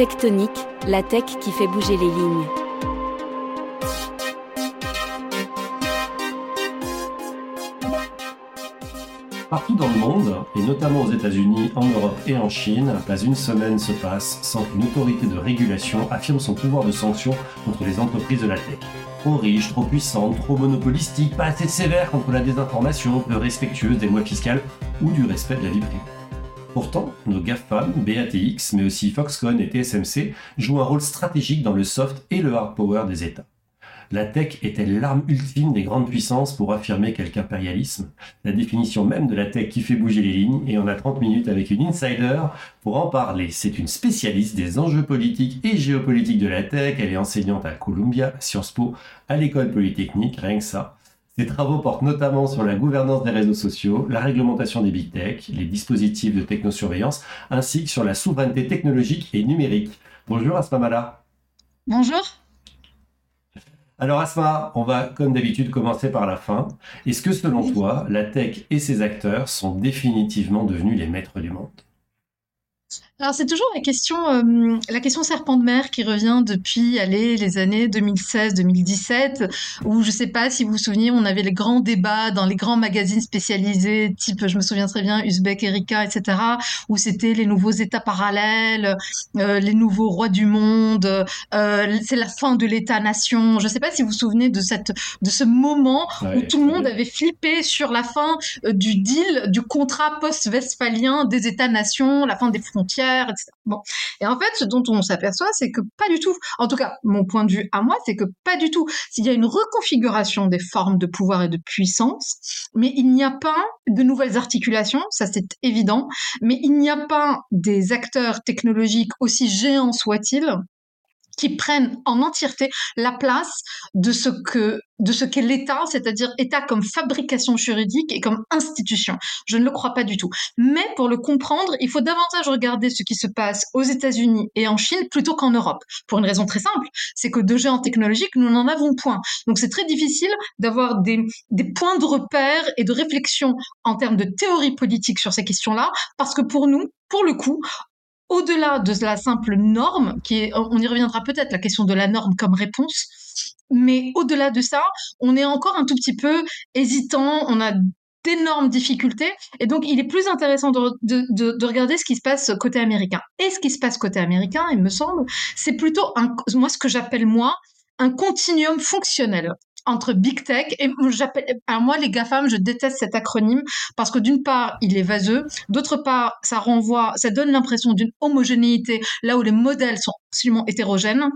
Tectonique, la tech qui fait bouger les lignes. Partout dans le monde, et notamment aux États-Unis, en Europe et en Chine, pas une semaine se passe sans qu'une autorité de régulation affirme son pouvoir de sanction contre les entreprises de la tech. Trop riches, trop puissantes, trop monopolistiques, pas assez sévères contre la désinformation, peu respectueuses des lois fiscales ou du respect de la vie privée. Pourtant, nos GAFAM, BATX, mais aussi Foxconn et TSMC jouent un rôle stratégique dans le soft et le hard power des États. La tech est-elle l'arme ultime des grandes puissances pour affirmer quelque impérialisme? La définition même de la tech qui fait bouger les lignes, et on a 30 minutes avec une insider pour en parler. C'est une spécialiste des enjeux politiques et géopolitiques de la tech, elle est enseignante à Columbia, Sciences Po, à l'école polytechnique, rien que ça. Ses travaux portent notamment sur la gouvernance des réseaux sociaux, la réglementation des big tech, les dispositifs de technosurveillance, ainsi que sur la souveraineté technologique et numérique. Bonjour Asma Mala. Bonjour. Alors Asma, on va comme d'habitude commencer par la fin. Est-ce que selon toi, la tech et ses acteurs sont définitivement devenus les maîtres du monde? Alors c'est toujours la question, euh, la question serpent de mer qui revient depuis allez, les années 2016-2017, où je sais pas si vous vous souvenez, on avait les grands débats dans les grands magazines spécialisés, type, je me souviens très bien, Uzbek, Erika, etc., où c'était les nouveaux États parallèles, euh, les nouveaux rois du monde, euh, c'est la fin de l'État-nation. Je sais pas si vous vous souvenez de cette, de ce moment où tout le monde avait flippé sur la fin du deal, du contrat post-westphalien des États-nations, la fin des frontières Bon. Et en fait, ce dont on s'aperçoit, c'est que pas du tout. En tout cas, mon point de vue à moi, c'est que pas du tout. S'il y a une reconfiguration des formes de pouvoir et de puissance, mais il n'y a pas de nouvelles articulations, ça c'est évident, mais il n'y a pas des acteurs technologiques aussi géants soient-ils qui prennent en entièreté la place de ce que de ce qu'est l'État, c'est-à-dire État comme fabrication juridique et comme institution. Je ne le crois pas du tout. Mais pour le comprendre, il faut davantage regarder ce qui se passe aux États-Unis et en Chine plutôt qu'en Europe. Pour une raison très simple, c'est que de géants technologiques, nous n'en avons point. Donc c'est très difficile d'avoir des, des points de repère et de réflexion en termes de théorie politique sur ces questions-là, parce que pour nous, pour le coup, au-delà de la simple norme, qui est, on y reviendra peut-être, la question de la norme comme réponse, mais au-delà de ça, on est encore un tout petit peu hésitant, on a d'énormes difficultés, et donc il est plus intéressant de, de, regarder ce qui se passe côté américain. Et ce qui se passe côté américain, il me semble, c'est plutôt, un, moi, ce que j'appelle, moi, un continuum fonctionnel entre big tech et moi les GAFAM je déteste cet acronyme parce que d'une part il est vaseux. D'autre part ça renvoie ça donne l'impression d'une homogénéité là où les modèles sont absolument hétérogènes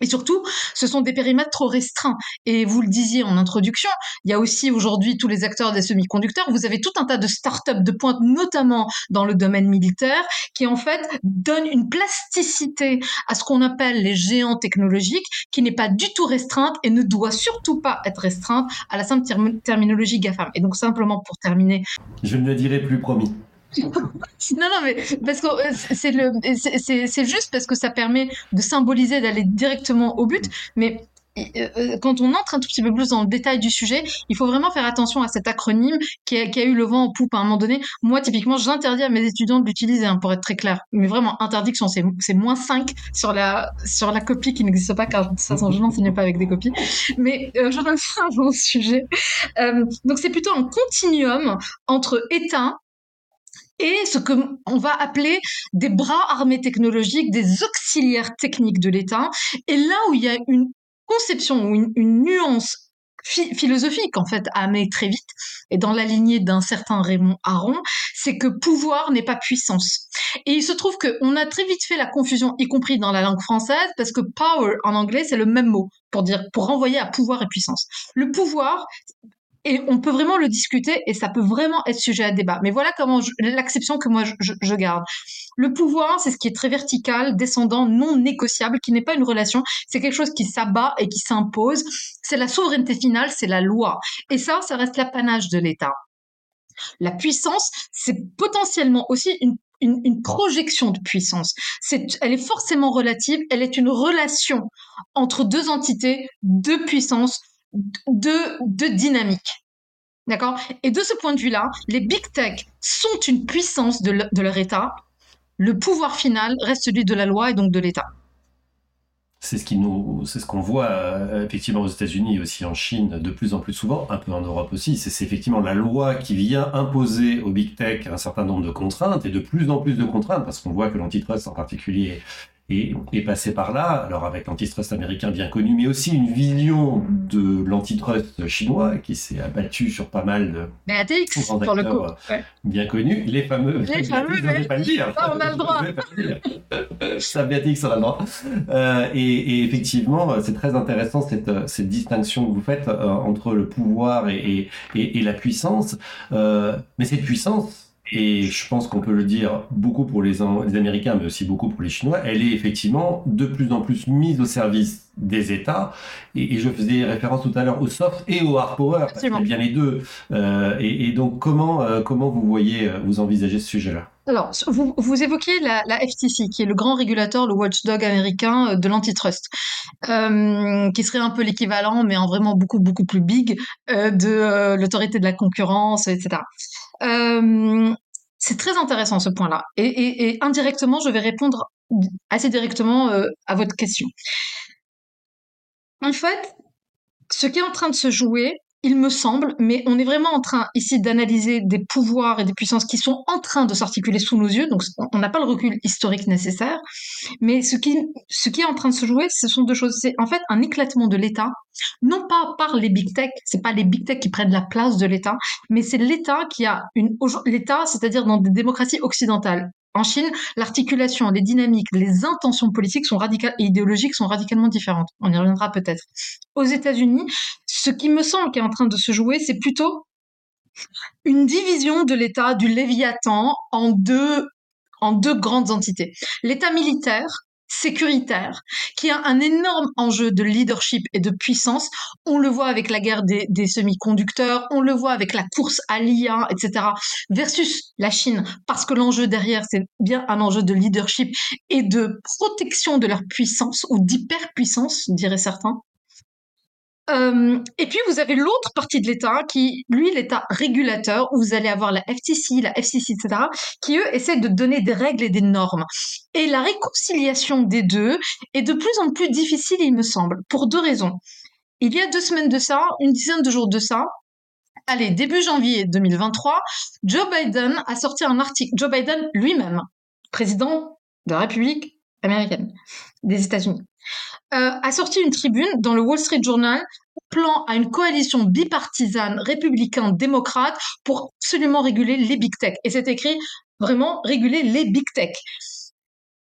et surtout, ce sont des périmètres trop restreints. Et vous le disiez en introduction, il y a aussi aujourd'hui tous les acteurs des semi-conducteurs. Vous avez tout un tas de start-up de pointe, notamment dans le domaine militaire, qui en fait donnent une plasticité à ce qu'on appelle les géants technologiques, qui n'est pas du tout restreinte et ne doit surtout pas être restreinte à la simple terminologie GAFAM. Et donc simplement pour terminer. Je ne le dirai plus, promis non, non, mais parce que euh, c'est le, c'est juste parce que ça permet de symboliser, d'aller directement au but. Mais euh, euh, quand on entre un tout petit peu plus dans le détail du sujet, il faut vraiment faire attention à cet acronyme qui a, qui a eu le vent en poupe à un moment donné. Moi, typiquement, j'interdis à mes étudiants de l'utiliser, hein, pour être très clair. Mais vraiment, interdiction, c'est moins 5 sur la, sur la copie qui n'existe pas, car de toute façon, je n'enseigne pas avec des copies. Mais je reviens à mon sujet. Donc, c'est plutôt un continuum entre État, et ce que on va appeler des bras armés technologiques, des auxiliaires techniques de l'État. Et là où il y a une conception ou une, nuance philosophique en fait à amener très vite et dans la lignée d'un certain Raymond Aron, c'est que pouvoir n'est pas puissance. Et il se trouve qu'on a très vite fait la confusion, y compris dans la langue française, parce que power en anglais c'est le même mot pour dire pour renvoyer à pouvoir et puissance. Le pouvoir et on peut vraiment le discuter et ça peut vraiment être sujet à débat. Mais voilà comment l'acception que moi je, je, garde. Le pouvoir, c'est ce qui est très vertical, descendant, non négociable, qui n'est pas une relation, c'est quelque chose qui s'abat et qui s'impose. C'est la souveraineté finale, c'est la loi. Et ça, ça reste l'apanage de l'État. La puissance, c'est potentiellement aussi une une, une, projection de puissance. C'est, elle est forcément relative, elle est une relation entre deux entités, deux puissances, de, de dynamique. D'accord? Et de ce point de vue-là, les big tech sont une puissance de, leur État. le pouvoir final reste celui de la loi et donc de l'État. C'est ce c'est ce qu'on voit euh, effectivement aux États-Unis et aussi en Chine de plus en plus souvent, un peu en Europe aussi. C'est effectivement la loi qui vient imposer au big tech un certain nombre de contraintes et de plus en plus de contraintes parce qu'on voit que l'antitrust en particulier et passé par là, alors avec l'antitrust américain bien connu, mais aussi une vision de l'antitrust chinois qui s'est abattu sur pas mal de BATX, pour le coup. bien connus, les fameux. Les fameux, pas le dire. Ça, on a le droit. Ça, BATX, on a le droit. Euh, et, et, effectivement, c'est très intéressant cette, cette distinction que vous faites euh, entre le pouvoir et, et, et la puissance. Euh, mais cette puissance, et je pense qu'on peut le dire beaucoup pour les, les, Américains, mais aussi beaucoup pour les Chinois, elle est effectivement de plus en plus mise au service des États. Et, je faisais référence tout à l'heure au soft et au hard power, parce qu'il y a bien les deux. Euh, et, et, donc, comment, euh, comment vous voyez, euh, vous envisagez ce sujet-là? Alors, vous, vous évoquiez la, la, FTC, qui est le grand régulateur, le watchdog américain de l'antitrust, euh, qui serait un peu l'équivalent, mais en vraiment beaucoup, beaucoup plus big, euh, de l'autorité de la concurrence, etc. Euh, c'est très intéressant ce point-là. Et, indirectement, je vais répondre assez directement euh, à votre question. En fait, ce qui est en train de se jouer, il me semble, mais on est vraiment en train ici d'analyser des pouvoirs et des puissances qui sont en train de s'articuler sous nos yeux, donc on n'a pas le recul historique nécessaire, mais ce qui, ce qui est en train de se jouer, ce sont deux choses. C'est en fait un éclatement de l'État, non pas par les big tech, c'est pas les big tech qui prennent la place de l'État, mais c'est l'État qui a une, l'État, c'est-à-dire dans des démocraties occidentales, en Chine, l'articulation, les dynamiques, les intentions politiques sont radicales et idéologiques sont radicalement différentes. On y reviendra peut-être. Aux États-Unis, ce qui me semble qui est en train de se jouer, c'est plutôt une division de l'État du Léviathan en deux en deux grandes entités. L'État militaire, sécuritaire, qui a un énorme enjeu de leadership et de puissance. On le voit avec la guerre des, des semi-conducteurs, on le voit avec la course à l'IA, etc., versus la Chine, parce que l'enjeu derrière, c'est bien un enjeu de leadership et de protection de leur puissance, ou d'hyperpuissance, diraient certains. Et puis vous avez l'autre partie de l'État qui, lui, l'État régulateur, où vous allez avoir la FTC, la FCC, etc., qui eux essaient de donner des règles et des normes. Et la réconciliation des deux est de plus en plus difficile, il me semble, pour deux raisons. Il y a deux semaines de ça, une dizaine de jours de ça, allez, début janvier 2023, Joe Biden a sorti un article, Joe Biden lui-même, président de la République américaine des États-Unis, euh, a sorti une tribune dans le Wall Street Journal plan à une coalition bipartisane républicain-démocrate pour absolument réguler les big tech. Et c'est écrit vraiment réguler les big tech.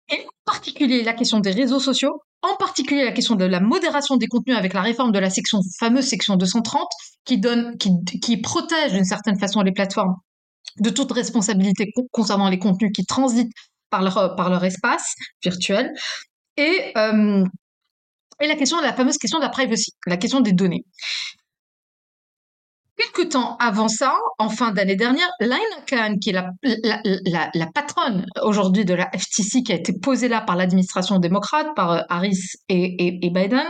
Et en particulier la question des réseaux sociaux, en particulier la question de la modération des contenus avec la réforme de la section fameuse section 230 qui donne qui, qui protège d'une certaine façon les plateformes de toute responsabilité concernant les contenus qui transitent par leur, par leur espace virtuel et euh, et la question, la fameuse question de la privacy, la question des données. Quelque temps avant ça, en fin d'année dernière, Lina Khan, qui est la, patronne aujourd'hui de la FTC, qui a été posée là par l'administration démocrate, par euh, Harris et, Biden,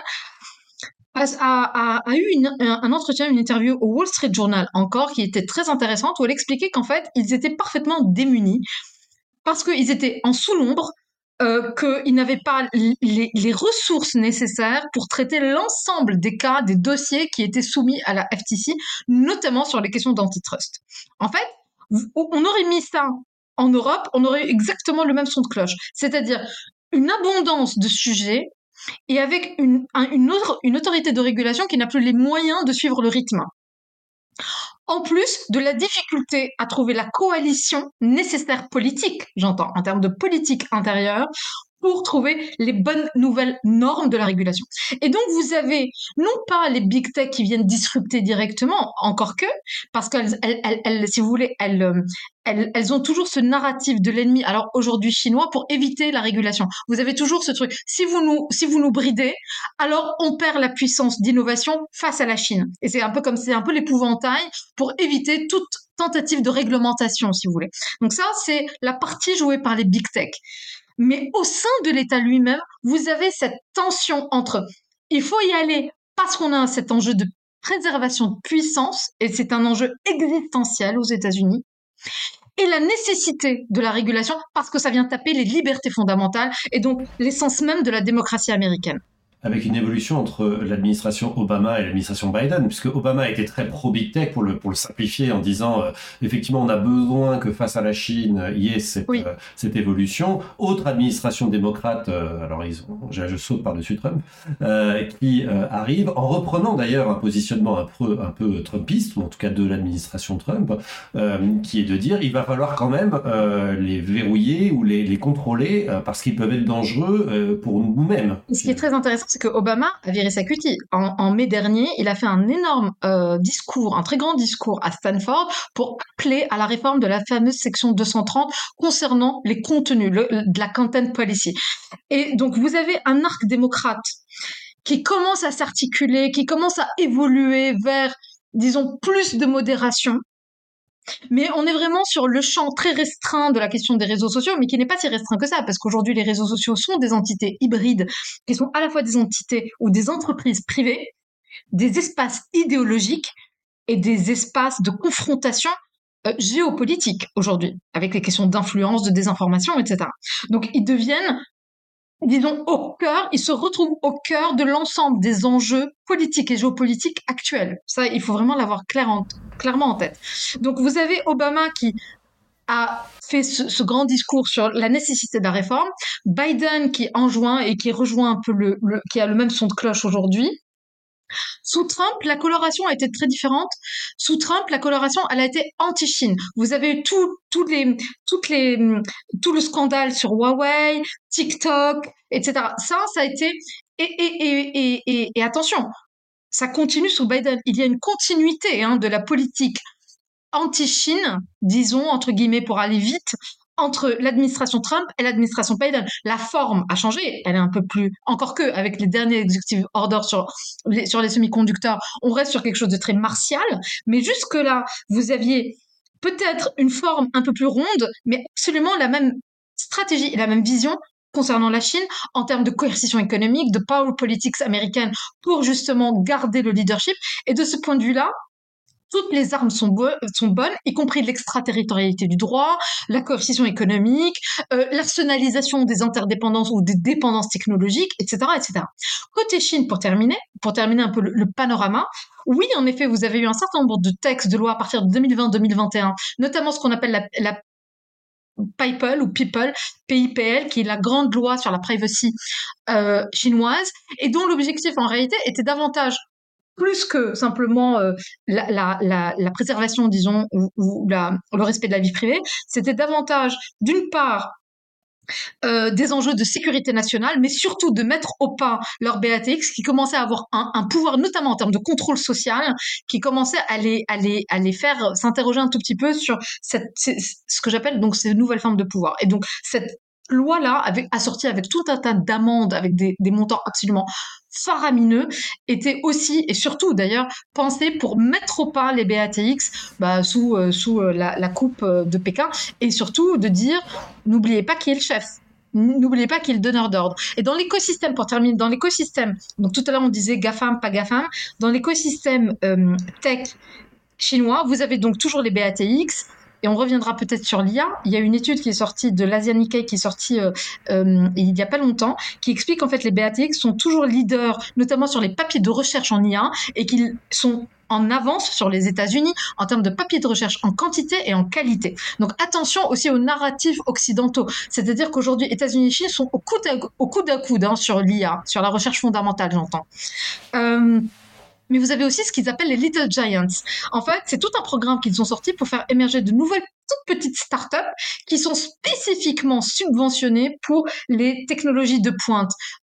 a, eu un entretien, une interview au Wall Street Journal encore, qui était très intéressante, où elle expliquait qu'en fait, ils étaient parfaitement démunis parce qu'ils étaient en sous-l'ombre euh, qu'ils n'avaient pas les, ressources nécessaires pour traiter l'ensemble des cas, des dossiers qui étaient soumis à la FTC, notamment sur les questions d'antitrust. En fait, on aurait mis ça en Europe, on aurait eu exactement le même son de cloche, c'est-à-dire une abondance de sujets et avec une autorité de régulation qui n'a plus les moyens de suivre le rythme en plus de la difficulté à trouver la coalition nécessaire politique, j'entends, en termes de politique intérieure, pour trouver les bonnes nouvelles normes de la régulation. Et donc, vous avez non pas les big tech qui viennent disrupter directement, encore que, parce qu'elles, elles, elles, si vous voulez, elles, euh, elles, elles ont toujours ce narratif de l'ennemi, alors aujourd'hui chinois, pour éviter la régulation. Vous avez toujours ce truc. Si vous nous, si vous nous bridez, alors on perd la puissance d'innovation face à la Chine. Et c'est un peu comme, c'est un peu l'épouvantail pour éviter toute tentative de réglementation, si vous voulez. Donc ça, c'est la partie jouée par les big tech. Mais au sein de l'État lui-même, vous avez cette tension entre il faut y aller parce qu'on a cet enjeu de préservation de puissance, et c'est un enjeu existentiel aux États-Unis, et la nécessité de la régulation parce que ça vient taper les libertés fondamentales et donc l'essence même de la démocratie américaine avec une évolution entre l'administration Obama et l'administration Biden, puisque Obama été très pro-big tech pour le, pour le simplifier en disant euh, effectivement on a besoin que face à la Chine il y ait cette, euh, cette évolution. Autre administration démocrate, euh, alors ils ont, je, saute par-dessus Trump, qui arrive en reprenant d'ailleurs un positionnement un peu, un peu trumpiste, ou en tout cas de l'administration Trump, qui est de dire il va falloir quand même les verrouiller ou les, les contrôler parce qu'ils peuvent être dangereux pour nous-mêmes. Ce qui est très intéressant, c'est que Obama a viré sa cutie. En, mai dernier, il a fait un énorme euh, discours, un très grand discours à Stanford pour appeler à la réforme de la fameuse section 230 concernant les contenus de la content policy. Et donc, vous avez un arc démocrate qui commence à s'articuler, qui commence à évoluer vers, disons, plus de modération, mais on est vraiment sur le champ très restreint de la question des réseaux sociaux, mais qui n'est pas si restreint que ça, parce qu'aujourd'hui, les réseaux sociaux sont des entités hybrides, qui sont à la fois des entités ou des entreprises privées, des espaces idéologiques et des espaces de confrontation euh, géopolitique aujourd'hui, avec les questions d'influence, de désinformation, etc. Donc, ils deviennent disons, au cœur, ils se retrouvent au cœur de l'ensemble des enjeux politiques et géopolitiques actuels. Ça, il faut vraiment l'avoir clairement en tête. Donc, vous avez Obama qui a fait ce, grand discours sur la nécessité de la réforme, Biden qui enjoint et qui rejoint un peu le qui a le même son de cloche aujourd'hui, sous Trump, la coloration a été très différente. Sous Trump, la coloration, elle a été anti-Chine. Vous avez eu tout, les, les, tout le scandale sur Huawei, TikTok, etc. Ça, ça a été... Et, et, et, et attention, ça continue sous Biden. Il y a une continuité hein, de la politique anti-Chine, disons, entre guillemets, pour aller vite, entre l'administration Trump et l'administration Biden. La forme a changé, elle est un peu plus, encore que avec les derniers executive orders sur les, sur les semi-conducteurs, on reste sur quelque chose de très martial, mais jusque là, vous aviez peut-être une forme un peu plus ronde, mais absolument la même stratégie et la même vision concernant la Chine en termes de coercition économique, de power politics américaine pour justement garder le leadership. Et de ce point de vue-là, toutes les armes sont, bonnes, y compris l'extraterritorialité du droit, la coercition économique, euh, l'arsenalisation des interdépendances ou des dépendances technologiques, etc., etc. Côté Chine, pour terminer, pour terminer un peu le, panorama, oui, en effet, vous avez eu un certain nombre de textes de loi à partir de 2020-2021, notamment ce qu'on appelle la PIPL ou People, PIPL, qui est la grande loi sur la privacy euh, chinoise, et dont l'objectif en réalité était davantage plus que simplement euh, la, la, la, la, préservation, disons, ou, ou le respect de la vie privée, c'était davantage, d'une part, euh, des enjeux de sécurité nationale, mais surtout de mettre au pas leur BATX qui commençait à avoir un, pouvoir, notamment en termes de contrôle social, qui commençait à les, à les, à les faire s'interroger un tout petit peu sur cette, ce que j'appelle donc ces nouvelles formes de pouvoir. Et donc cette loi-là, assortie avec tout un tas d'amendes, avec des, montants absolument faramineux était aussi et surtout d'ailleurs pensé pour mettre au pas les BATX sous, euh, sous euh, la, coupe euh, de Pékin et surtout de dire n'oubliez pas qui est le chef. N'oubliez pas qui est le donneur d'ordre. Et dans l'écosystème, pour terminer, dans l'écosystème, donc tout à l'heure on disait GAFAM, pas GAFAM, dans l'écosystème tech chinois, vous avez donc toujours les BATX, et on reviendra peut-être sur l'IA. Il y a une étude qui est sortie de l'Asia Nikkei qui est sortie euh, euh, il n'y a pas longtemps, qui explique qu'en fait les BATX sont toujours leaders, notamment sur les papiers de recherche en IA, et qu'ils sont en avance sur les États-Unis en termes de papiers de recherche en quantité et en qualité. Donc attention aussi aux narratifs occidentaux, c'est-à-dire qu'aujourd'hui États-Unis et Chine sont au coude à, au coude, hein, sur l'IA, sur la recherche fondamentale, j'entends. Euh, mais vous avez aussi ce qu'ils appellent les Little Giants. En fait, c'est tout un programme qu'ils ont sorti pour faire émerger de nouvelles toutes petites startups qui sont spécifiquement subventionnées pour les technologies de pointe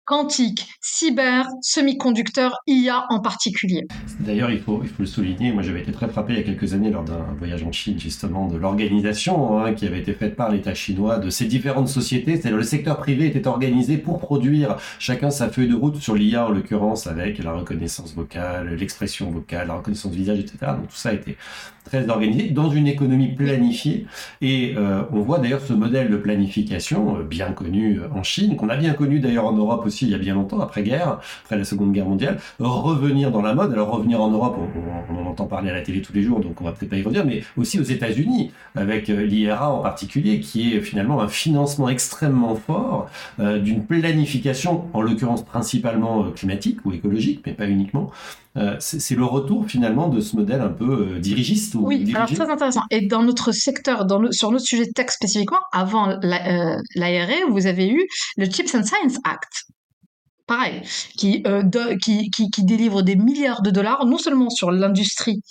quantique, cyber, semi-conducteur, IA en particulier. D'ailleurs, il faut, le souligner, moi j'avais été très frappé il y a quelques années lors d'un voyage en Chine justement de l'organisation hein, qui avait été faite par l'État chinois de ces différentes sociétés. C'est-à-dire le secteur privé était organisé pour produire chacun sa feuille de route sur l'IA en l'occurrence avec la reconnaissance vocale, l'expression vocale, la reconnaissance visage, etc. Donc tout ça a été très organisé dans une économie planifiée et euh, on voit d'ailleurs ce modèle de planification euh, bien connu en Chine, qu'on a bien connu d'ailleurs en Europe aussi aussi il y a bien longtemps, après-guerre, après la Seconde Guerre mondiale, revenir dans la mode. Alors revenir en Europe, on, on, en entend parler à la télé tous les jours, donc on va peut-être pas y revenir, mais aussi aux États-Unis, avec l'IRA en particulier, qui est finalement un financement extrêmement fort d'une planification, en l'occurrence principalement climatique ou écologique, mais pas uniquement, euh, c'est le retour finalement de ce modèle un peu euh, dirigiste. Ou oui, alors très intéressant. Et dans notre secteur, dans sur notre sujet de texte spécifiquement, avant l'ARE, euh, vous avez eu le Chips and Science Act. Pareil, qui, qui, qui, délivre des milliards de dollars, non seulement sur l'industrie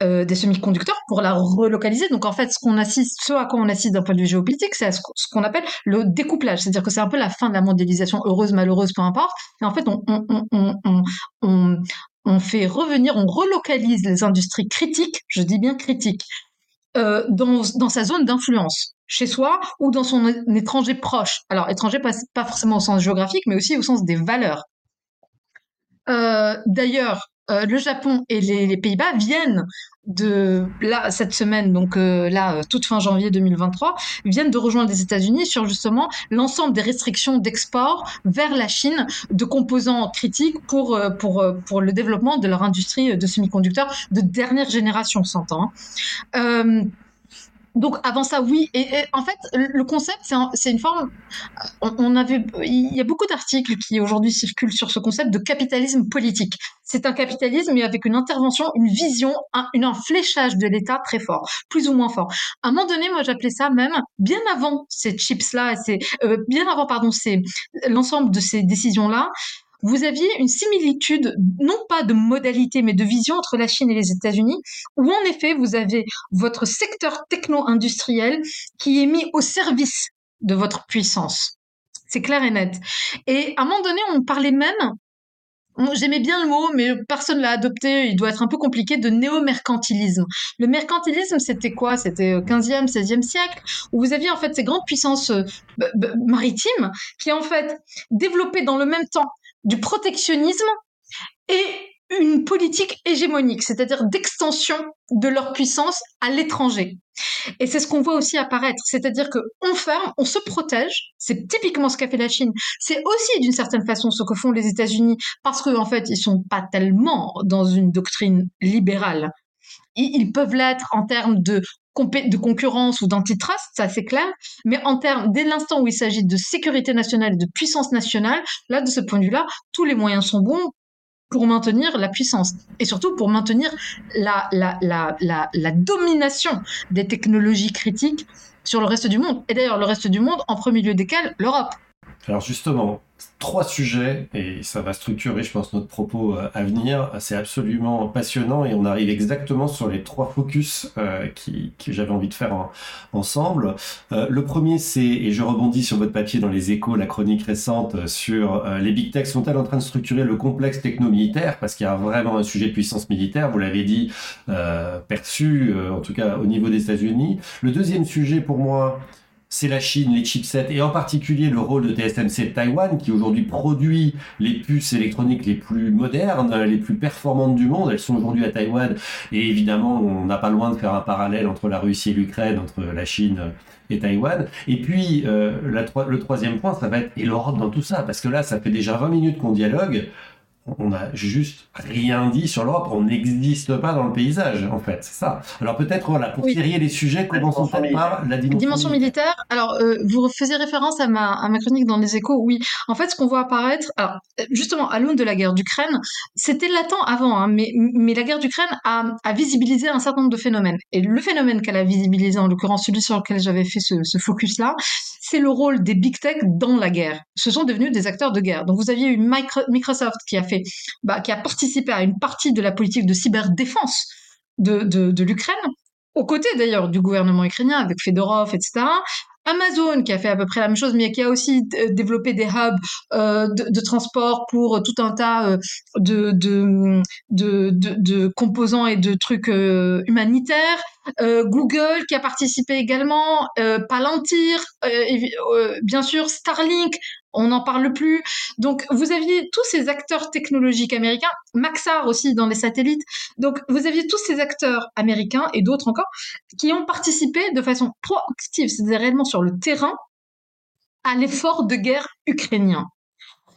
des semi-conducteurs pour la relocaliser. Donc en fait, ce qu'on assiste, ce à quoi on assiste d'un point de vue géopolitique, c'est ce qu'on appelle le découplage. C'est-à-dire que c'est un peu la fin de la mondialisation, heureuse, malheureuse, peu importe. Et en fait, on, fait revenir, on relocalise les industries critiques, je dis bien critiques, euh, dans sa zone d'influence, chez soi ou dans son étranger proche. Alors étranger pas, forcément au sens géographique, mais aussi au sens des valeurs. Euh, D'ailleurs, euh, le Japon et les, Pays-Bas viennent de là cette semaine, donc euh, là toute fin janvier 2023, viennent de rejoindre les États-Unis sur justement l'ensemble des restrictions d'export vers la Chine de composants critiques pour pour pour le développement de leur industrie de semi-conducteurs de dernière génération, s'entend. Hein. Donc avant ça, oui. Et, en fait, le concept, c'est une forme. On, avait, il y a beaucoup d'articles qui aujourd'hui circulent sur ce concept de capitalisme politique. C'est un capitalisme, mais avec une intervention, une vision, un, un fléchage de l'État très fort, plus ou moins fort. À un moment donné, moi, j'appelais ça même bien avant ces chips-là, euh, bien avant, pardon, c'est l'ensemble de ces décisions-là vous aviez une similitude, non pas de modalité, mais de vision entre la Chine et les États-Unis, où en effet, vous avez votre secteur techno-industriel qui est mis au service de votre puissance. C'est clair et net. Et à un moment donné, on parlait même J'aimais bien le mot, mais personne l'a adopté. Il doit être un peu compliqué de néo-mercantilisme. Le mercantilisme, c'était quoi? C'était 15e, 16e siècle, où vous aviez en fait ces grandes puissances euh, maritimes qui en fait développaient dans le même temps du protectionnisme et une politique hégémonique, c'est-à-dire d'extension de leur puissance à l'étranger. Et c'est ce qu'on voit aussi apparaître, c'est-à-dire que on ferme, on se protège. C'est typiquement ce qu'a fait la Chine. C'est aussi d'une certaine façon ce que font les États-Unis, parce qu'en en fait, ils sont pas tellement dans une doctrine libérale. Ils peuvent l'être en termes de de concurrence ou d'antitrust, ça c'est clair, mais en termes, dès l'instant où il s'agit de sécurité nationale et de puissance nationale, là, de ce point de vue-là, tous les moyens sont bons pour maintenir la puissance et surtout pour maintenir la, la, la, la, la domination des technologies critiques sur le reste du monde. Et d'ailleurs, le reste du monde, en premier lieu desquels, l'Europe. Alors justement, trois sujets, et ça va structurer, je pense, notre propos euh, à venir. C'est absolument passionnant et on arrive exactement sur les trois focus euh, qui, que j'avais envie de faire ensemble. Euh, le premier, c'est, et je rebondis sur votre papier dans les échos, la chronique récente sur les big tech sont-elles en train de structurer le complexe techno-militaire? Parce qu'il y a vraiment un sujet de puissance militaire, vous l'avez dit, perçu, en tout cas au niveau des États-Unis. Le deuxième sujet pour moi, c'est la Chine, les chipsets, et en particulier le rôle de TSMC de Taïwan, qui aujourd'hui produit les puces électroniques les plus modernes, les plus performantes du monde. Elles sont aujourd'hui à Taïwan, et évidemment, on n'a pas loin de faire un parallèle entre la Russie et l'Ukraine, entre la Chine et Taïwan. Et puis, euh, le troisième point, ça va être, et l'Europe dans tout ça, parce que là, ça fait déjà 20 minutes qu'on dialogue on n'a juste rien dit sur l'Europe, on n'existe pas dans le paysage, en fait, c'est ça. Alors peut-être, voilà, pour oui. les sujets, commençons par la dimension, dimension militaire. Alors, euh, vous faisiez référence à ma, à ma chronique dans les échos, oui. En fait, ce qu'on voit apparaître, alors, justement, à l'aune de la guerre d'Ukraine, c'était latent avant, hein, mais, mais la guerre d'Ukraine a, a visibilisé un certain nombre de phénomènes. Et le phénomène qu'elle a visibilisé, en l'occurrence celui sur lequel j'avais fait ce, ce focus-là, c'est le rôle des big tech dans la guerre. Ce sont devenus des acteurs de guerre. Donc vous aviez eu Microsoft qui a fait, bah, qui a participé à une partie de la politique de cyberdéfense de, de, l'Ukraine, aux côtés d'ailleurs du gouvernement ukrainien avec Fedorov, etc. Amazon qui a fait à peu près la même chose, mais qui a aussi euh, développé des hubs euh, de, transport pour tout un tas euh, de, composants et de trucs euh, humanitaires. Euh, Google qui a participé également, euh, Palantir, bien sûr Starlink, on n'en parle plus. Donc, vous aviez tous ces acteurs technologiques américains, Maxar aussi dans les satellites. Donc, vous aviez tous ces acteurs américains et d'autres encore qui ont participé de façon proactive, c'est-à-dire réellement sur le terrain, à l'effort de guerre ukrainien.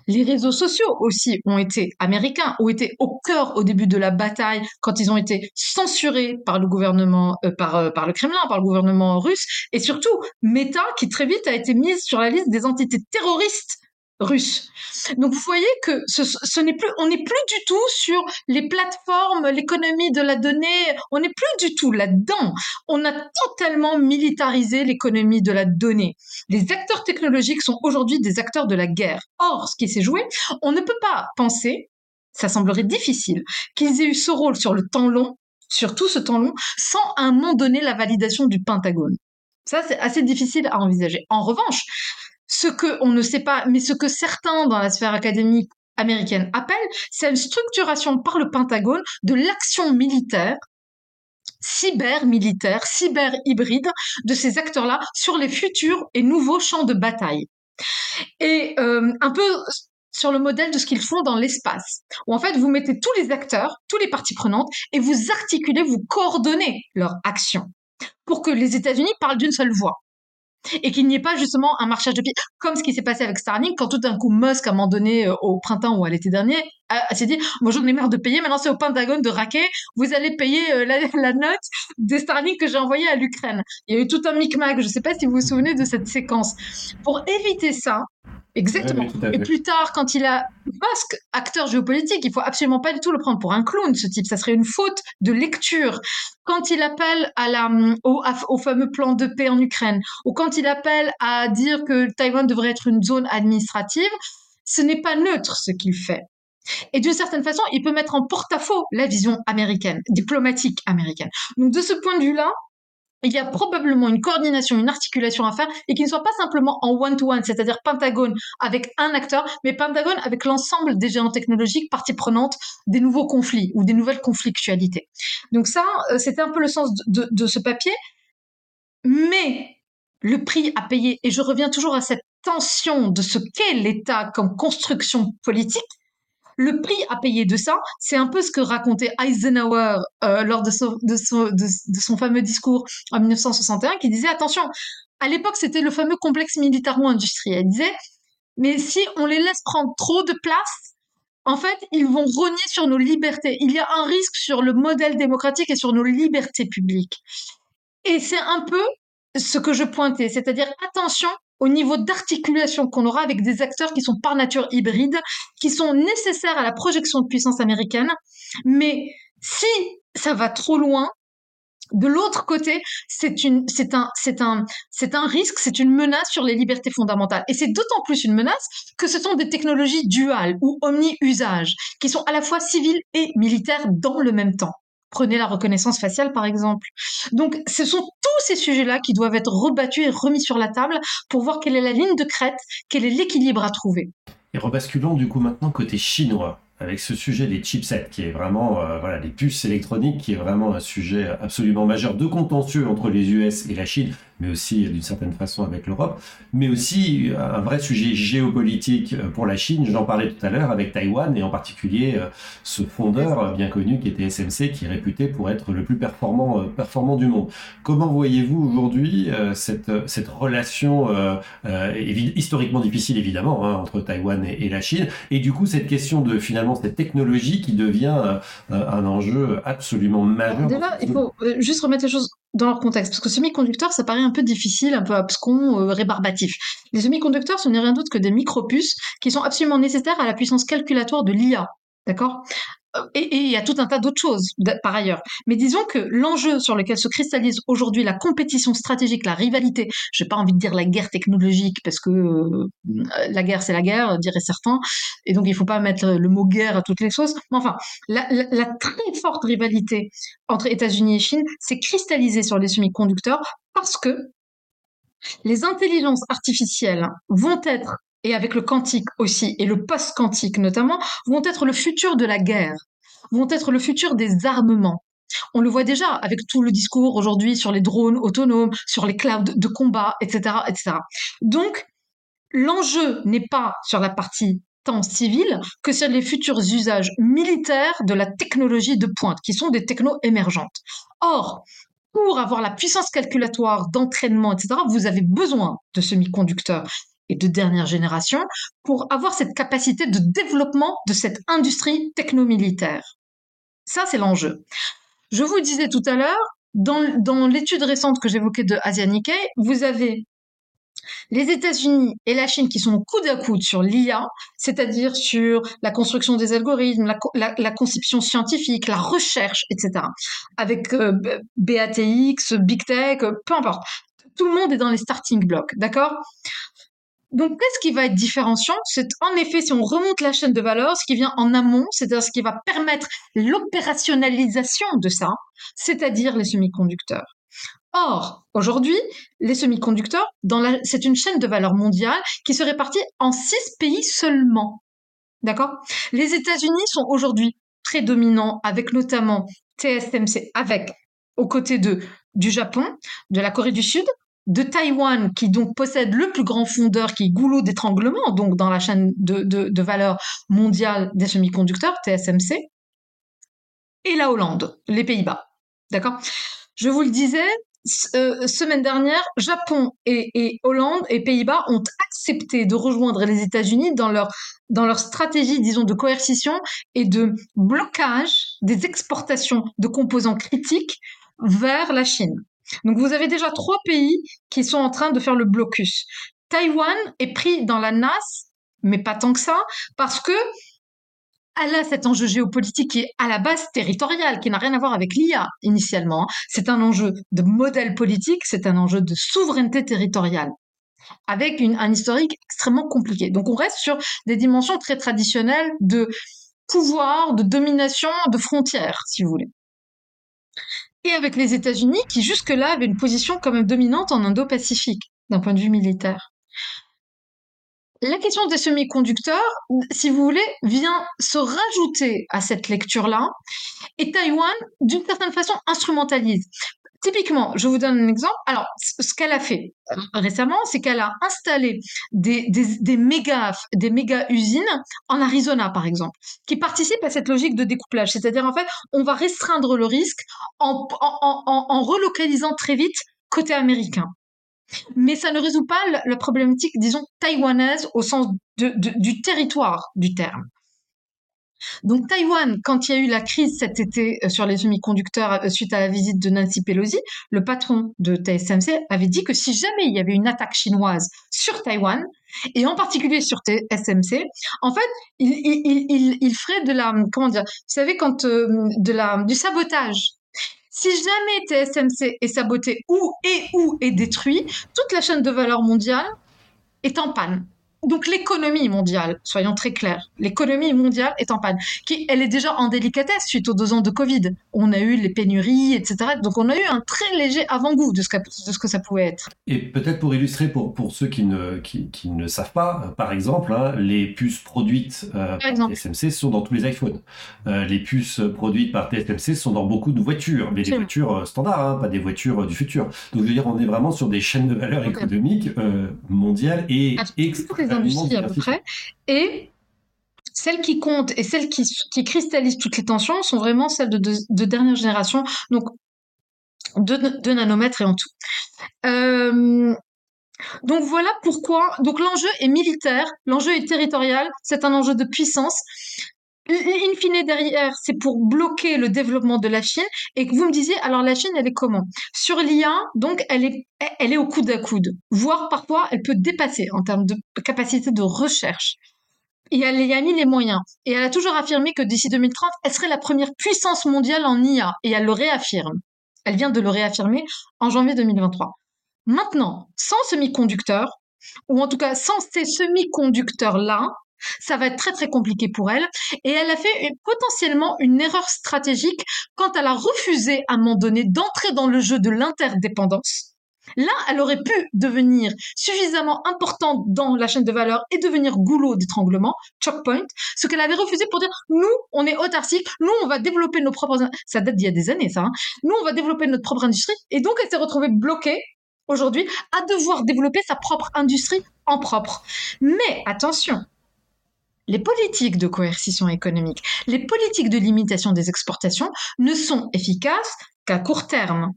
Les réseaux sociaux aussi ont été américains, ont été au cœur au début de la bataille quand ils ont été censurés par le gouvernement, euh, par, euh, par le Kremlin, par le gouvernement russe, et surtout Meta qui très vite a été mise sur la liste des entités terroristes russe. Donc vous voyez que ce, ce n'est plus, on n'est plus du tout sur les plateformes, l'économie de la donnée, on n'est plus du tout là-dedans. On a totalement militarisé l'économie de la donnée. Les acteurs technologiques sont aujourd'hui des acteurs de la guerre. Or, ce qui s'est joué, on ne peut pas penser, ça semblerait difficile, qu'ils aient eu ce rôle sur le temps long, sur tout ce temps long, sans à un moment donné la validation du Pentagone. Ça, c'est assez difficile à envisager. En revanche, ce que on ne sait pas, mais ce que certains dans la sphère académique américaine appellent, c'est une structuration par le Pentagone de l'action militaire cyber-militaire, cyber-hybride de ces acteurs-là sur les futurs et nouveaux champs de bataille. Et euh, un peu sur le modèle de ce qu'ils font dans l'espace, où en fait vous mettez tous les acteurs, tous les parties prenantes, et vous articulez, vous coordonnez leur action pour que les États-Unis parlent d'une seule voix et qu'il n'y ait pas justement un marchage de pied, comme ce qui s'est passé avec Starlink, quand tout d'un coup Musk, à un donné, euh, au printemps ou à l'été dernier, s'est dit, moi j'en ai marre de payer, maintenant c'est au Pentagone de raquer, vous allez payer euh, la, note des Starlink que j'ai envoyé à l'Ukraine. Il y a eu tout un micmac, je ne sais pas si vous vous souvenez de cette séquence. Pour éviter ça, Exactement. et plus tard, quand il a Musk, acteur géopolitique, il faut absolument pas du tout le prendre pour un clown, ce type. Ça serait une faute de lecture. Quand il appelle à la, au, au fameux plan de paix en Ukraine, ou quand il appelle à dire que Taïwan devrait être une zone administrative, ce n'est pas neutre ce qu'il fait. Et d'une certaine façon, il peut mettre en porte-à-faux la vision américaine, diplomatique américaine. Donc de ce point de vue-là, il y a probablement une coordination, une articulation à faire et qui ne soit pas simplement en one-to-one, c'est-à-dire Pentagone avec un acteur, mais Pentagone avec l'ensemble des géants technologiques, parties prenantes des nouveaux conflits ou des nouvelles conflictualités. Donc ça, euh, c'était un peu le sens de, de ce papier. Mais le prix à payer, et je reviens toujours à cette tension de ce qu'est l'État comme construction politique, le prix à payer de ça, c'est un peu ce que racontait Eisenhower euh, lors de son, de, son, fameux discours en 1961, qui disait attention, à l'époque c'était le fameux complexe militaro-industriel. Il disait mais si on les laisse prendre trop de place, en fait, ils vont rogner sur nos libertés. Il y a un risque sur le modèle démocratique et sur nos libertés publiques. Et c'est un peu ce que je pointais, c'est-à-dire attention au niveau d'articulation qu'on aura avec des acteurs qui sont par nature hybrides, qui sont nécessaires à la projection de puissance américaine. Mais si ça va trop loin, de l'autre côté, c'est une, c'est un, c'est un, c'est un risque, c'est une menace sur les libertés fondamentales. Et c'est d'autant plus une menace que ce sont des technologies duales ou omni-usage, qui sont à la fois civiles et militaires dans le même temps. Prenez la reconnaissance faciale, par exemple. Donc, ce sont tous ces sujets-là qui doivent être rebattus et remis sur la table pour voir quelle est la ligne de crête, quel est l'équilibre à trouver. Et rebasculons du coup maintenant côté chinois avec ce sujet des chipsets, qui est vraiment, euh, voilà, les puces électroniques, qui est vraiment un sujet absolument majeur de contentieux entre les US et la Chine, mais aussi d'une certaine façon avec l'Europe, mais aussi un vrai sujet géopolitique pour la Chine. J'en parlais tout à l'heure avec Taïwan et en particulier euh, ce fondeur bien connu qui était SMC, qui est réputé pour être le plus performant, euh, performant du monde. Comment voyez-vous aujourd'hui cette, cette relation historiquement difficile évidemment hein, entre Taïwan et, et la Chine, et du coup cette question de finalement cette technologie qui devient euh, un enjeu absolument majeur. Déjà, il faut euh, juste remettre les choses dans leur contexte, parce que semi-conducteurs, ça paraît un peu difficile, un peu abscon, euh, rébarbatif. Les semi-conducteurs, ce n'est rien d'autre que des micropuces qui sont absolument nécessaires à la puissance calculatoire de l'IA. D'accord? Et, il y a tout un tas d'autres choses par ailleurs. Mais disons que l'enjeu sur lequel se cristallise aujourd'hui la compétition stratégique, la rivalité, j'ai pas envie de dire la guerre technologique parce que euh, la guerre c'est la guerre, diraient certains, et donc il faut pas mettre le mot guerre à toutes les choses. Mais enfin, la très forte rivalité entre États-Unis et Chine s'est cristallisée sur les semi-conducteurs parce que les intelligences artificielles vont être et avec le quantique aussi, et le post-quantique notamment, vont être le futur de la guerre, vont être le futur des armements. On le voit déjà avec tout le discours aujourd'hui sur les drones autonomes, sur les clouds de combat, etc., etc. Donc, l'enjeu n'est pas sur la partie temps civil que sur les futurs usages militaires de la technologie de pointe, qui sont des technos émergentes. Or, pour avoir la puissance calculatoire d'entraînement, etc., vous avez besoin de semi-conducteurs. Et de dernière génération pour avoir cette capacité de développement de cette industrie technomilitaire. Ça, c'est l'enjeu. Je vous disais tout à l'heure, dans, dans l'étude récente que j'évoquais de Asia Nikkei, vous avez les États-Unis et la Chine qui sont coude à coude sur l'IA, c'est-à-dire sur la construction des algorithmes, la, conception scientifique, la recherche, etc. Avec euh, BATX, Big Tech, peu importe. Tout le monde est dans les starting blocks, d'accord? Donc, qu'est-ce qui va être différenciant? C'est en effet, si on remonte la chaîne de valeur, ce qui vient en amont, c'est-à-dire ce qui va permettre l'opérationnalisation de ça, c'est-à-dire les semi-conducteurs. Or, aujourd'hui, les semi-conducteurs, c'est une chaîne de valeur mondiale qui se répartit en six pays seulement. D'accord? Les États-Unis sont aujourd'hui prédominants avec notamment TSMC, avec aux côtés de du Japon, de la Corée du Sud, de Taïwan, qui donc possède le plus grand fondeur, qui est goulot d'étranglement, donc dans la chaîne de, de valeur mondiale des semi-conducteurs, TSMC, et la Hollande, les Pays-Bas. D'accord? Je vous le disais, euh, semaine dernière, Japon et, Hollande et Pays-Bas ont accepté de rejoindre les États-Unis dans leur, dans leur stratégie, disons, de coercition et de blocage des exportations de composants critiques vers la Chine. Donc vous avez déjà trois pays qui sont en train de faire le blocus. Taïwan est pris dans la NAS, mais pas tant que ça, parce que elle a cet enjeu géopolitique qui est à la base territorial, qui n'a rien à voir avec l'IA initialement. C'est un enjeu de modèle politique, c'est un enjeu de souveraineté territoriale avec un historique extrêmement compliqué. Donc on reste sur des dimensions très traditionnelles de pouvoir, de domination, de frontières, si vous voulez. Et avec les États-Unis qui jusque-là avaient une position quand même dominante en Indo-Pacifique d'un point de vue militaire. La question des semi-conducteurs, si vous voulez, vient se rajouter à cette lecture-là, et Taïwan, d'une certaine façon, instrumentalise. Typiquement, je vous donne un exemple. Alors, ce qu'elle a fait récemment, c'est qu'elle a installé des, des, méga, des méga usines en Arizona, par exemple, qui participent à cette logique de découplage. C'est-à-dire, en fait, on va restreindre le risque en, en, en, en relocalisant très vite côté américain mais ça ne résout pas la, problématique, disons, taïwanaise au sens du territoire du terme. Donc Taïwan, quand il y a eu la crise cet été euh, sur les semi-conducteurs euh, suite à la visite de Nancy Pelosi, le patron de TSMC avait dit que si jamais il y avait une attaque chinoise sur Taïwan, et en particulier sur TSMC, en fait, il, ferait de la, comment dire, vous savez, quand euh, de la, du sabotage. Si jamais TSMC est saboté ou et ou est détruit, toute la chaîne de valeur mondiale est en panne donc l'économie mondiale, soyons très clairs, l'économie mondiale est en panne. Qui, elle est déjà en délicatesse suite aux deux ans de Covid. On a eu les pénuries, etc. Donc on a eu un très léger avant-goût de, ce que, de ce que ça pouvait être. Et peut-être pour illustrer pour, pour ceux qui ne, qui, qui ne savent pas, euh, par exemple, hein, les puces produites euh, par, TSMC sont dans tous les iPhones. Euh, les puces produites par TSMC sont dans beaucoup de voitures, mais des voitures standards, hein, pas des voitures du futur. Donc je veux dire, on est vraiment sur des chaînes de valeur économiques mondiales et extrêmement industries à peu près. Et celles qui comptent et celles qui, qui cristallisent toutes les tensions sont vraiment celles de, de, dernière génération, donc 2 nanomètres et en tout. Euh, donc voilà pourquoi. Donc l'enjeu est militaire, l'enjeu est territorial, c'est un enjeu de puissance in fine derrière, c'est pour bloquer le développement de la Chine. Et vous me disiez, alors la Chine, elle est comment? Sur l'IA, donc, elle est, elle est au coude à coude, voire parfois, elle peut dépasser en termes de capacité de recherche. Et elle y a mis les moyens. Et elle a toujours affirmé que d'ici 2030, elle serait la première puissance mondiale en IA. Et elle le réaffirme. Elle vient de le réaffirmer en janvier 2023. Maintenant, sans semi-conducteurs, ou en tout cas sans ces semi-conducteurs-là, ça va être très très compliqué pour elle. Et elle a fait potentiellement une erreur stratégique quand elle a refusé à un moment donné d'entrer dans le jeu de l'interdépendance. Là, elle aurait pu devenir suffisamment importante dans la chaîne de valeur et devenir goulot d'étranglement, choke point, ce qu'elle avait refusé pour dire nous, on est autarcique, nous, on va développer nos propres. Ça date d'il y a des années, ça. Hein. Nous, on va développer notre propre industrie. Et donc, elle s'est retrouvée bloquée aujourd'hui à devoir développer sa propre industrie en propre. Mais attention, les politiques de coercition économique, les politiques de limitation des exportations ne sont efficaces qu'à court terme.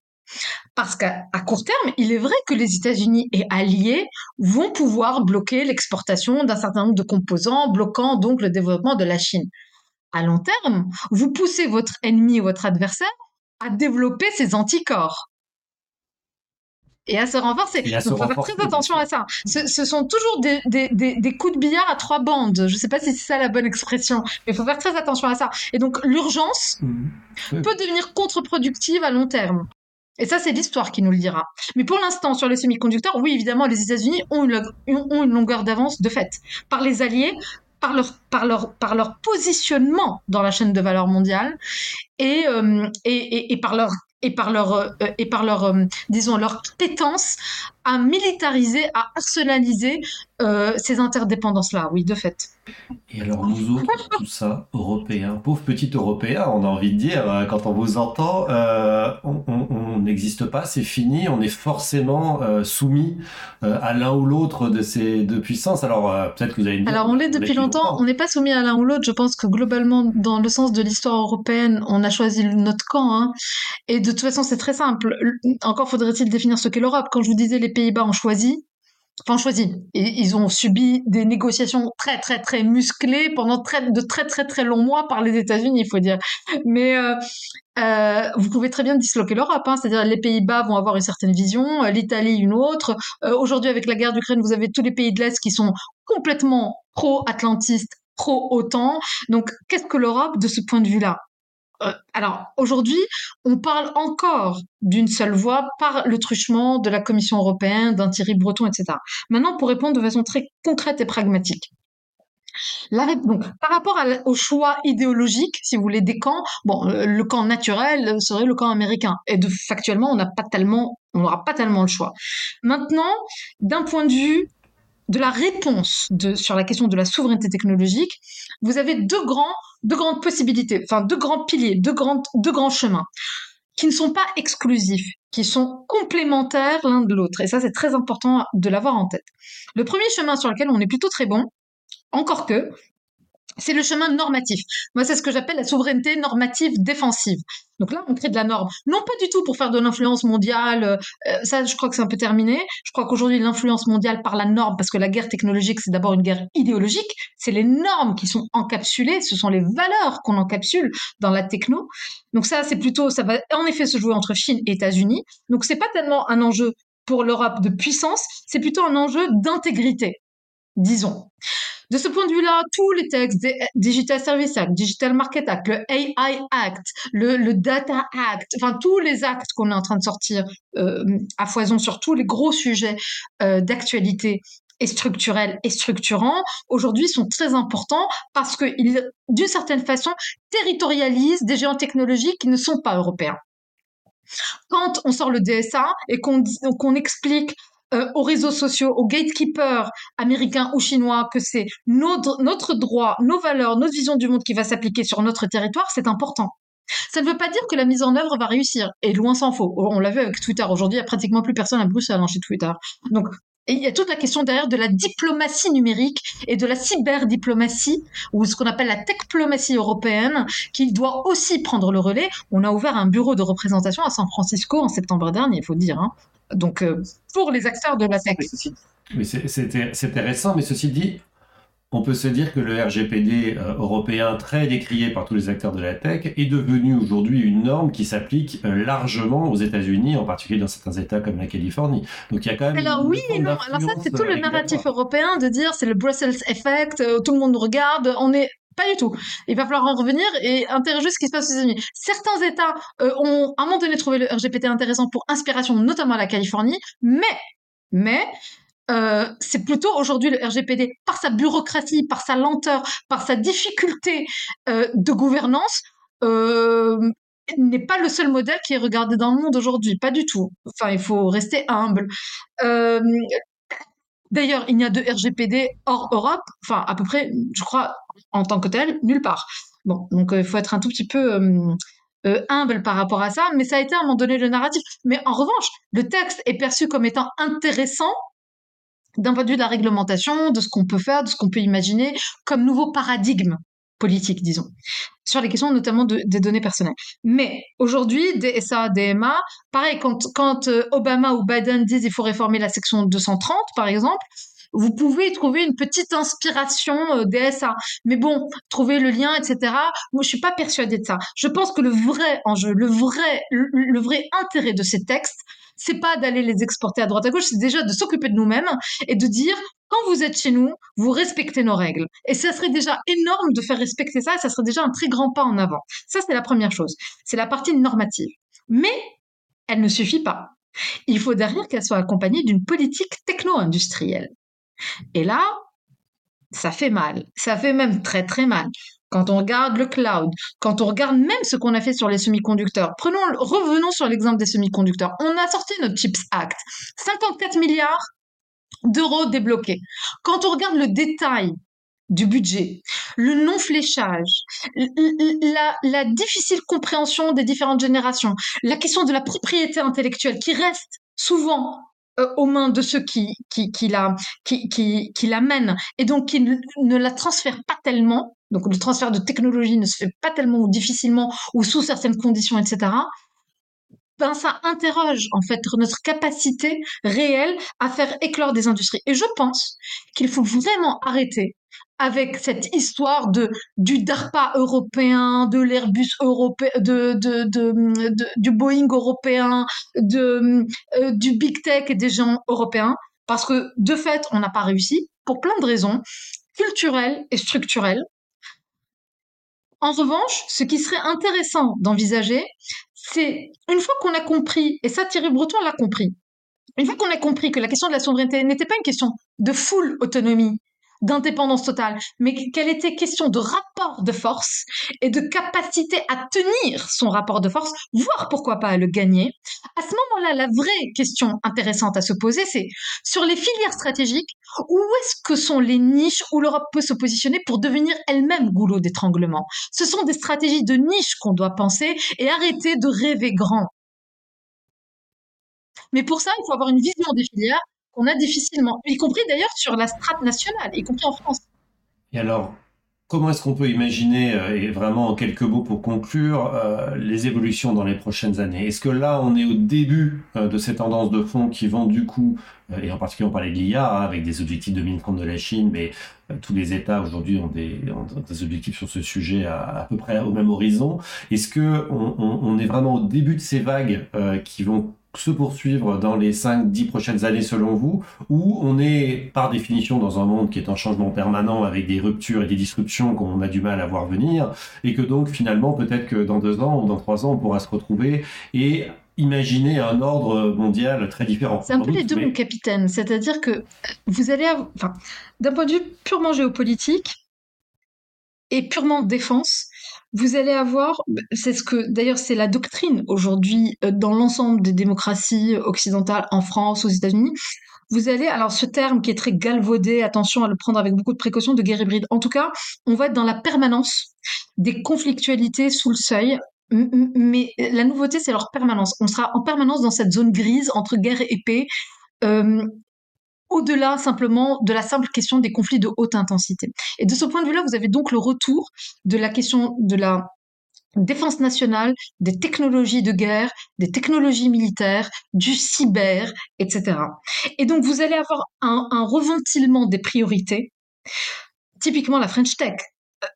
Parce qu'à court terme, il est vrai que les États-Unis et alliés vont pouvoir bloquer l'exportation d'un certain nombre de composants, bloquant donc le développement de la Chine. À long terme, vous poussez votre ennemi ou votre adversaire à développer ses anticorps et à se renforcer. Donc, il faut faire très attention à ça. Ce, sont toujours des, des, des, coups de billard à trois bandes. Je ne sais pas si c'est ça la bonne expression, mais il faut faire très attention à ça. Et donc, l'urgence mmh. peut devenir contre-productive à long terme. Et ça, c'est l'histoire qui nous le dira. Mais pour l'instant, sur les semi-conducteurs, oui, évidemment, les États-Unis ont une, ont une longueur d'avance de fait. Par les alliés, par leur, par, leur, par leur positionnement dans la chaîne de valeur mondiale et, euh, et, et, et, par leur et par leur euh, et par leur euh, disons leur pétence à militariser, à arsenaliser euh, ces interdépendances-là, oui, de fait. Et alors nous autres, tout ça, Européens, pauvres petits Européens, on a envie de dire, euh, quand on vous entend, euh, on n'existe pas, c'est fini, on est forcément euh, soumis à l'un ou l'autre de ces deux puissances. Alors peut-être que vous allez dire... Alors on l'est depuis longtemps, on n'est pas soumis à l'un ou l'autre, je pense que globalement, dans le sens de l'histoire européenne, on a choisi notre camp, hein. et de toute façon c'est très simple. Encore faudrait-il définir ce qu'est l'Europe. Quand je vous disais les Pays-Bas ont choisi, enfin choisi, ils ont subi des négociations très très très musclées pendant de très très très longs mois par les États-Unis, il faut dire. Mais euh, euh, vous pouvez très bien disloquer l'Europe, hein, c'est-à-dire les Pays-Bas vont avoir une certaine vision, euh, l'Italie une autre. Aujourd'hui, avec la guerre d'Ukraine, vous avez tous les pays de l'Est qui sont complètement pro-atlantistes, pro-OTAN. Donc, qu'est-ce que l'Europe de ce point de vue-là? Euh, alors aujourd'hui, on parle encore d'une seule voix par le truchement de la Commission européenne, d'un Thierry Breton, etc. Maintenant, pour répondre de façon très concrète et pragmatique. par rapport au choix idéologique, si vous voulez, des camps, le camp naturel serait le camp américain. Et factuellement, on n'aura pas tellement le choix. Maintenant, d'un point de vue de la réponse sur la question de la souveraineté technologique, vous avez deux grands, grandes possibilités, enfin deux grands piliers, deux deux grands chemins qui ne sont pas exclusifs, qui sont complémentaires l'un de l'autre. Et ça, c'est très important de l'avoir en tête. Le premier chemin sur lequel on est plutôt très bon, encore que, c'est le chemin normatif. Moi, c'est ce que j'appelle la souveraineté normative défensive. Donc là, on crée de la norme. Non pas du tout pour faire de l'influence mondiale. Euh, ça, je crois que c'est un peu terminé. Je crois qu'aujourd'hui, l'influence mondiale par la norme, parce que la guerre technologique, c'est d'abord une guerre idéologique. C'est les normes qui sont encapsulées. Ce sont les valeurs qu'on encapsule dans la techno. Donc ça, c'est plutôt, ça va en effet se jouer entre Chine et États-Unis. Donc c'est pas tellement un enjeu pour l'Europe de puissance, c'est plutôt un enjeu d'intégrité, disons. De ce point de vue-là, tous les textes, Digital Service Act, Digital Market Act, le AI Act, le, Data Act, enfin tous les actes qu'on est en train de sortir euh, à foison sur tous les gros sujets euh, d'actualité et structurels et structurants, aujourd'hui sont très importants parce qu'ils, d'une certaine façon, territorialisent des géants technologiques qui ne sont pas européens. Quand on sort le DSA et qu'on explique euh, aux réseaux sociaux, aux gatekeepers américains ou chinois que c'est notre, notre droit, nos valeurs, notre vision du monde qui va s'appliquer sur notre territoire, c'est important. Ça ne veut pas dire que la mise en œuvre va réussir, et loin s'en faut. On l'a vu avec Twitter. Aujourd'hui, il n'y a pratiquement plus personne à Bruxelles hein, chez Twitter. Donc, il y a toute la question derrière de la diplomatie numérique et de la cyberdiplomatie, ou ce qu'on appelle la techplomatie européenne, qui doit aussi prendre le relais. On a ouvert un bureau de représentation à San Francisco en septembre dernier, il faut dire. Hein. Donc, euh, pour les acteurs de la tech. Mais c'est intéressant, mais ceci dit, on peut se dire que le RGPD euh, européen, très décrié par tous les acteurs de la tech, est devenu aujourd'hui une norme qui s'applique euh, largement aux États-Unis, en particulier dans certains États comme la Californie. Donc il y a quand même. Alors oui non. Alors ça, c'est tout le narratif européen de dire c'est le Brussels effect, tout le monde nous regarde, on est pas du tout. Il va falloir en revenir et interroger ce qui se passe aux États-Unis. Certains États euh, ont à un moment donné trouvé le RGPD intéressant pour inspiration, notamment la Californie, mais, mais, euh, c'est plutôt aujourd'hui le RGPD, par sa bureaucratie, par sa lenteur, par sa difficulté euh, de gouvernance, n'est pas le seul modèle qui est regardé dans le monde aujourd'hui, pas du tout. Enfin, il faut rester humble. D'ailleurs, il n'y a de RGPD hors Europe, enfin à peu près, je crois, en tant que tel, nulle part. Bon, donc il faut être un tout petit peu euh, humble par rapport à ça, mais ça a été à un moment donné le narratif. Mais en revanche, le texte est perçu comme étant intéressant d'un point de vue de la réglementation, de ce qu'on peut faire, de ce qu'on peut imaginer comme nouveau paradigme politique, disons, sur les questions notamment de, des données personnelles. Mais aujourd'hui, DSA, DMA, pareil, quand, quand euh, Obama ou Biden disent il faut réformer la section 230, par exemple, vous pouvez trouver une petite inspiration euh, DSA. Mais bon, trouver le lien, etc. Moi, je suis pas persuadée de ça. Je pense que le vrai enjeu, le vrai, le vrai intérêt de ces textes, c'est pas d'aller les exporter à droite à gauche, c'est déjà de s'occuper de nous-mêmes et de dire quand vous êtes chez nous, vous respectez nos règles. Et ça serait déjà énorme de faire respecter ça et ça serait déjà un très grand pas en avant. Ça, c'est la première chose. C'est la partie normative. Mais elle ne suffit pas. Il faut derrière qu'elle soit accompagnée d'une politique techno-industrielle. Et là, ça fait mal. Ça fait même très très mal. Quand on regarde le cloud, quand on regarde même ce qu'on a fait sur les semi-conducteurs, prenons, revenons sur l'exemple des semi-conducteurs. On a sorti notre Chips Act. 54 milliards d'euros débloqués. Quand on regarde le détail du budget, le non-fléchage, la, la, difficile compréhension des différentes générations, la question de la propriété intellectuelle qui reste souvent aux mains de ceux qui, qui, la, qui, qui, qui et donc qui ne, la transfèrent pas tellement. Donc le transfert de technologie ne se fait pas tellement ou difficilement ou sous certaines conditions, etc. Ben, ça interroge en fait notre capacité réelle à faire éclore des industries. Et je pense qu'il faut vraiment arrêter avec cette histoire de du DARPA européen, de l'Airbus européen, de, de, de, du Boeing européen, de euh, du big tech et des gens européens, parce que de fait, on n'a pas réussi pour plein de raisons culturelles et structurelles. En revanche, ce qui serait intéressant d'envisager, c'est une fois qu'on a compris, et ça Thierry Breton l'a compris, une fois qu'on a compris que la question de la souveraineté n'était pas une question de full autonomie, d'indépendance totale, mais qu'elle était question de rapport de force et de capacité à tenir son rapport de force, voire pourquoi pas à le gagner? À ce moment-là, la vraie question intéressante à se poser, c'est sur les filières stratégiques, où est-ce que sont les niches où l'Europe peut se positionner pour devenir elle-même goulot d'étranglement? Ce sont des stratégies de niche qu'on doit penser et arrêter de rêver grand. Mais pour ça, il faut avoir une vision des filières qu'on a difficilement, y compris d'ailleurs sur la strate nationale, y compris en France. Et alors, comment est-ce qu'on peut imaginer, euh, et vraiment en quelques mots pour conclure, euh, les évolutions dans les prochaines années? Est-ce que là, on est au début euh, de ces tendances de fond qui vont du coup, et en particulier on parlait de l'IA, hein, avec des objectifs de 2030 de la Chine, mais tous les États aujourd'hui ont des, objectifs sur ce sujet à, peu près au même horizon? Est-ce que on, on, est vraiment au début de ces vagues qui vont se poursuivre dans les 5-10 prochaines années selon vous, ou on est par définition dans un monde qui est en changement permanent avec des ruptures et des disruptions qu'on a du mal à voir venir, et que donc finalement peut-être que dans deux ans ou dans trois ans on pourra se retrouver et imaginer un ordre mondial très différent. C'est un peu les deux, mon capitaine. C'est-à-dire que vous allez, enfin, d'un point de vue purement géopolitique et purement défense, vous allez avoir, c'est ce que d'ailleurs c'est la doctrine aujourd'hui euh, dans l'ensemble des démocraties occidentales en France, aux États-Unis. Vous allez, alors ce terme qui est très galvaudé, attention à le prendre avec beaucoup de précaution, de guerre hybride. En tout cas, on va être dans la permanence des conflictualités sous le seuil. Mais la nouveauté, c'est leur permanence. On sera en permanence dans cette zone grise entre guerre et paix. Euh, au-delà simplement de la simple question des conflits de haute intensité. Et de ce point de vue-là, vous avez donc le retour de la question de la défense nationale, des technologies de guerre, des technologies militaires, du cyber, etc. Et donc vous allez avoir un, un reventilement des priorités, typiquement la French Tech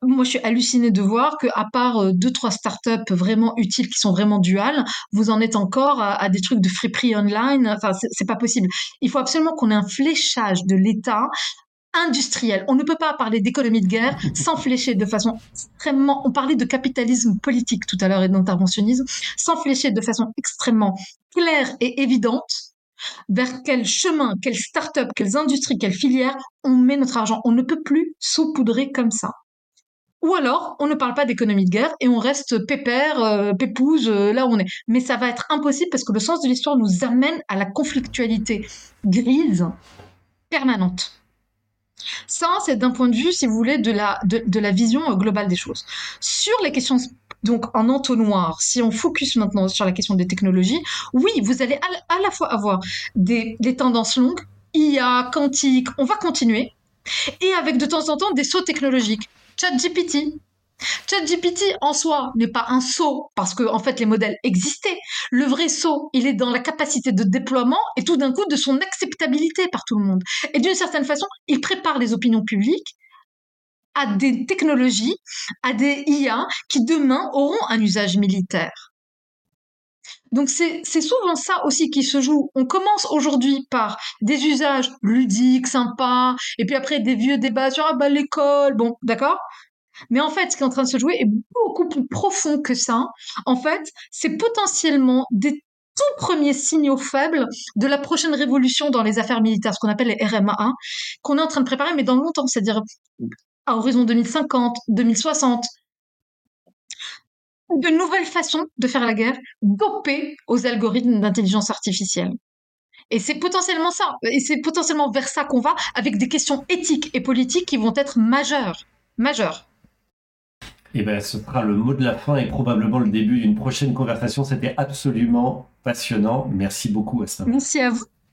moi, je suis hallucinée de voir que, à part euh, deux, trois startups vraiment utiles qui sont vraiment duales, vous en êtes encore à, des trucs de friperie online. Enfin, c'est pas possible. Il faut absolument qu'on ait un fléchage de l'État industriel. On ne peut pas parler d'économie de guerre sans flécher de façon extrêmement. On parlait de capitalisme politique tout à l'heure et d'interventionnisme, sans flécher de façon extrêmement claire et évidente vers quel chemin, quelle start-up, quelles industries, quelles filières on met notre argent. On ne peut plus saupoudrer comme ça. Ou alors, on ne parle pas d'économie de guerre et on reste pépère, euh, pépouze, euh, là où on est. Mais ça va être impossible parce que le sens de l'histoire nous amène à la conflictualité grise permanente. Ça, c'est d'un point de vue, si vous voulez, de la, de, la vision euh, globale des choses. Sur les questions, donc en entonnoir, si on focus maintenant sur la question des technologies, oui, vous allez à, la fois avoir des, des tendances longues, IA, quantique, on va continuer, et avec de temps en temps des sauts technologiques. ChatGPT, ChatGPT en soi n'est pas un saut parce que en fait les modèles existaient. Le vrai saut, il est dans la capacité de déploiement et tout d'un coup de son acceptabilité par tout le monde. Et d'une certaine façon, il prépare les opinions publiques à des technologies, à des IA qui demain auront un usage militaire. Donc c'est souvent ça aussi qui se joue. On commence aujourd'hui par des usages ludiques, sympas, et puis après des vieux débats sur ah bah l'école, bon d'accord? Mais en fait, ce qui est en train de se jouer est beaucoup plus profond que ça. En fait, c'est potentiellement des tout premiers signaux faibles de la prochaine révolution dans les affaires militaires, ce qu'on appelle les RMA, qu'on est en train de préparer, mais dans longtemps, c'est-à-dire à horizon 2050, 2060, de nouvelles façons de faire la guerre, dopées aux algorithmes d'intelligence artificielle. Et c'est potentiellement ça, et c'est potentiellement vers ça qu'on va, avec des questions éthiques et politiques qui vont être majeures, majeures. Et eh bien, ce sera le mot de la fin et probablement le début d'une prochaine conversation. C'était absolument passionnant. Merci beaucoup, Asta. Merci à vous.